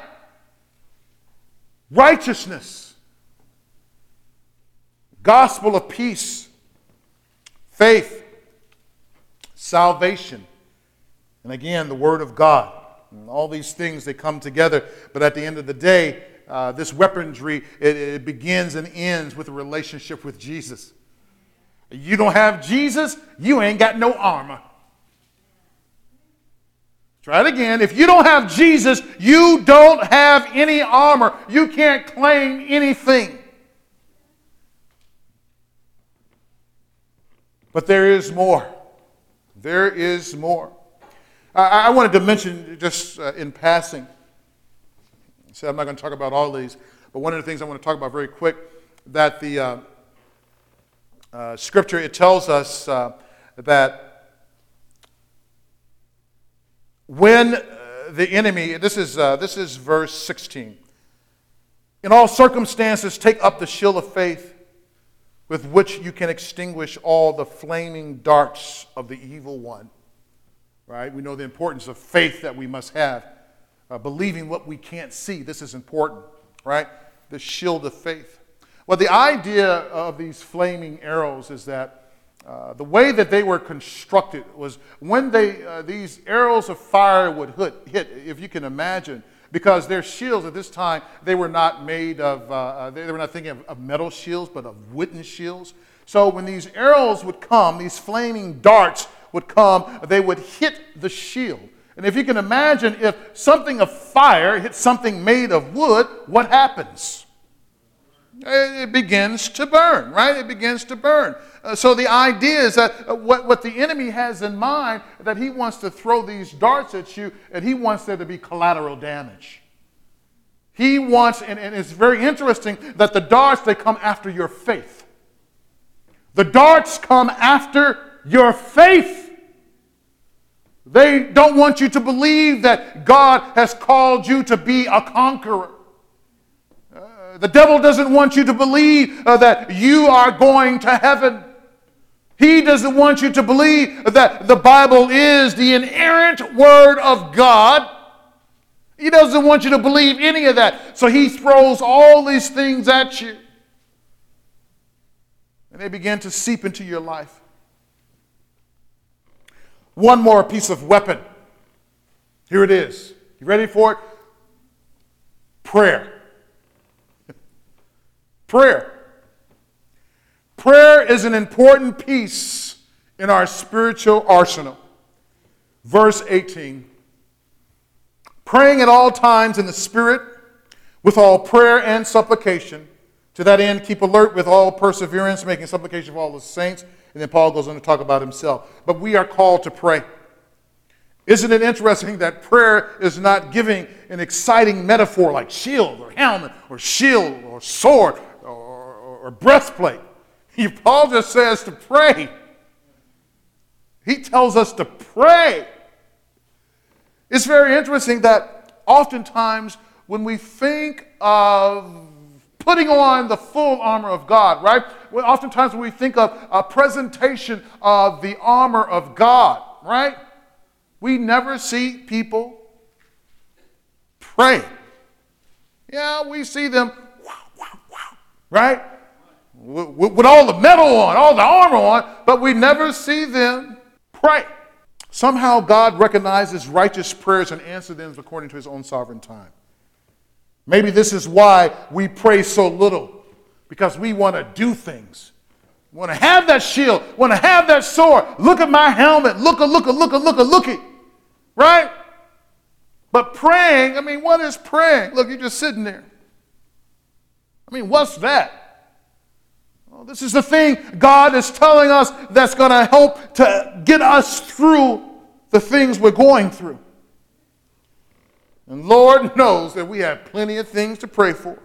Righteousness. Gospel of peace faith, salvation, and again, the Word of God. And all these things, they come together. But at the end of the day, uh, this weaponry, it, it begins and ends with a relationship with Jesus. You don't have Jesus, you ain't got no armor. Try it again. If you don't have Jesus, you don't have any armor. You can't claim anything. But there is more. There is more. I, I wanted to mention just uh, in passing, so I'm not going to talk about all these, but one of the things I want to talk about very quick that the uh, uh, scripture it tells us uh, that when uh, the enemy, this is, uh, this is verse 16, in all circumstances take up the shield of faith with which you can extinguish all the flaming darts of the evil one. right? We know the importance of faith that we must have, uh, believing what we can't see. This is important, right? The shield of faith. Well, the idea of these flaming arrows is that uh, the way that they were constructed was when they, uh, these arrows of fire would hit, hit, if you can imagine, because their shields at this time, they were not made of, uh, uh, they were not thinking of, of metal shields, but of wooden shields. So when these arrows would come, these flaming darts would come, they would hit the shield. And if you can imagine, if something of fire hits something made of wood, what happens? It begins to burn, right? It begins to burn. Uh, so the idea is that uh, what, what the enemy has in mind, that he wants to throw these darts at you, and he wants there to be collateral damage. He wants, and, and it's very interesting that the darts, they come after your faith. The darts come after your faith. They don't want you to believe that God has called you to be a conqueror. The devil doesn't want you to believe uh, that you are going to heaven. He doesn't want you to believe that the Bible is the inerrant word of God. He doesn't want you to believe any of that. So he throws all these things at you. And they begin to seep into your life. One more piece of weapon. Here it is. You ready for it? Prayer. Prayer. Prayer is an important piece in our spiritual arsenal. Verse 18 Praying at all times in the Spirit with all prayer and supplication. To that end, keep alert with all perseverance, making supplication for all the saints and then Paul goes on to talk about himself. But we are called to pray. Isn't it interesting that prayer is not giving an exciting metaphor like shield or helmet or shield or sword or, breastplate? Paul just says to pray. He tells us to pray. It's very interesting that oftentimes when we think of putting on the full armor of God, right? Well, oftentimes when we think of a presentation of the armor of God, right? We never see people pray. Yeah, we see them, right? With, with all the metal on, all the armor on, but we never see them pray. Somehow God recognizes righteous prayers and answers them according to his own sovereign time. Maybe this is why we pray so little, because we want to do things. Want to have that shield, want to have that sword. Look at my helmet. Look, a look, a look, a look, a looky. Right? But praying, I mean, what is praying? Look, you're just sitting there. I mean, what's that? This is the thing God is telling us that's going to help to get us through the things we're going through. And Lord knows that we have plenty of things to pray for.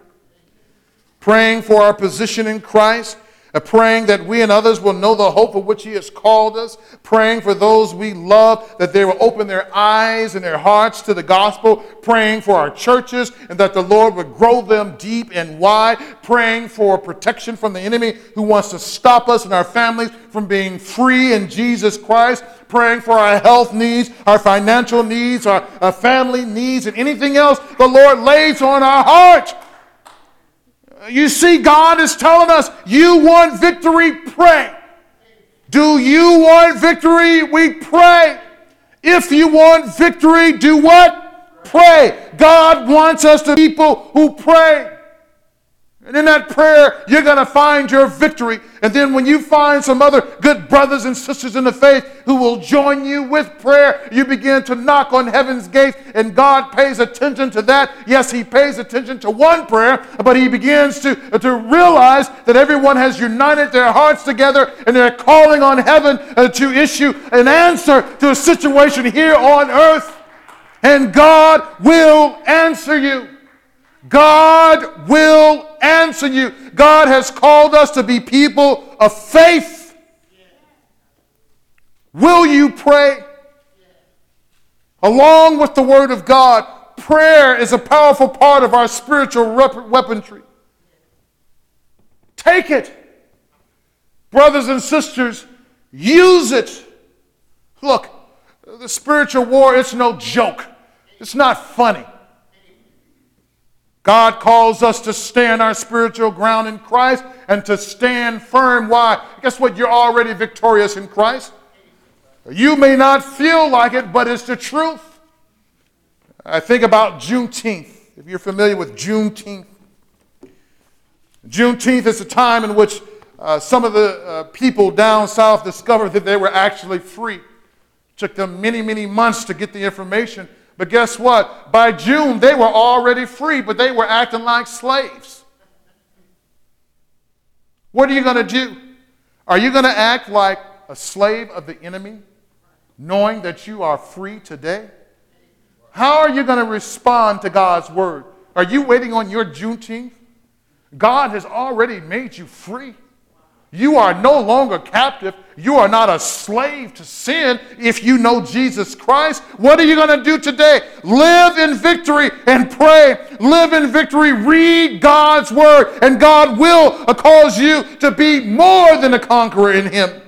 Praying for our position in Christ, Uh, praying that we and others will know the hope for which He has called us, praying for those we love that they will open their eyes and their hearts to the gospel, praying for our churches and that the Lord would grow them deep and wide, praying for protection from the enemy who wants to stop us and our families from being free in Jesus Christ, praying for our health needs, our financial needs, our, our family needs, and anything else the Lord lays on our heart. You see, God is telling us, you want victory, pray. Do you want victory? We pray. If you want victory, do what? Pray. God wants us to people who pray. And in that prayer, you're going to find your victory. And then when you find some other good brothers and sisters in the faith who will join you with prayer, you begin to knock on heaven's gate, and God pays attention to that. Yes, He pays attention to one prayer, but He begins to, to realize that everyone has united their hearts together and they're calling on heaven uh, to issue an answer to a situation here on earth. And God will answer you. God will answer you. God has called us to be people of faith. Will you pray? Along with the Word of God, prayer is a powerful part of our spiritual weaponry. Take it. Brothers and sisters, use it. Look, The spiritual war, it's no joke. It's not funny. God calls us to stand our spiritual ground in Christ and to stand firm. Why? Guess what? You're already victorious in Christ. You may not feel like it, but it's the truth. I think about Juneteenth. If you're familiar with Juneteenth, Juneteenth is a time in which uh, some of the uh, people down south discovered that they were actually free. It took them many, many months to get the information. But guess what? By June, they were already free, but they were acting like slaves. What are you going to do? Are you going to act like a slave of the enemy, knowing that you are free today? How are you going to respond to God's word? Are you waiting on your Juneteenth? God has already made you free. You are no longer captive. You are not a slave to sin if you know Jesus Christ. What are you going to do today? Live in victory and pray. Live in victory. Read God's word, and God will cause you to be more than a conqueror in Him.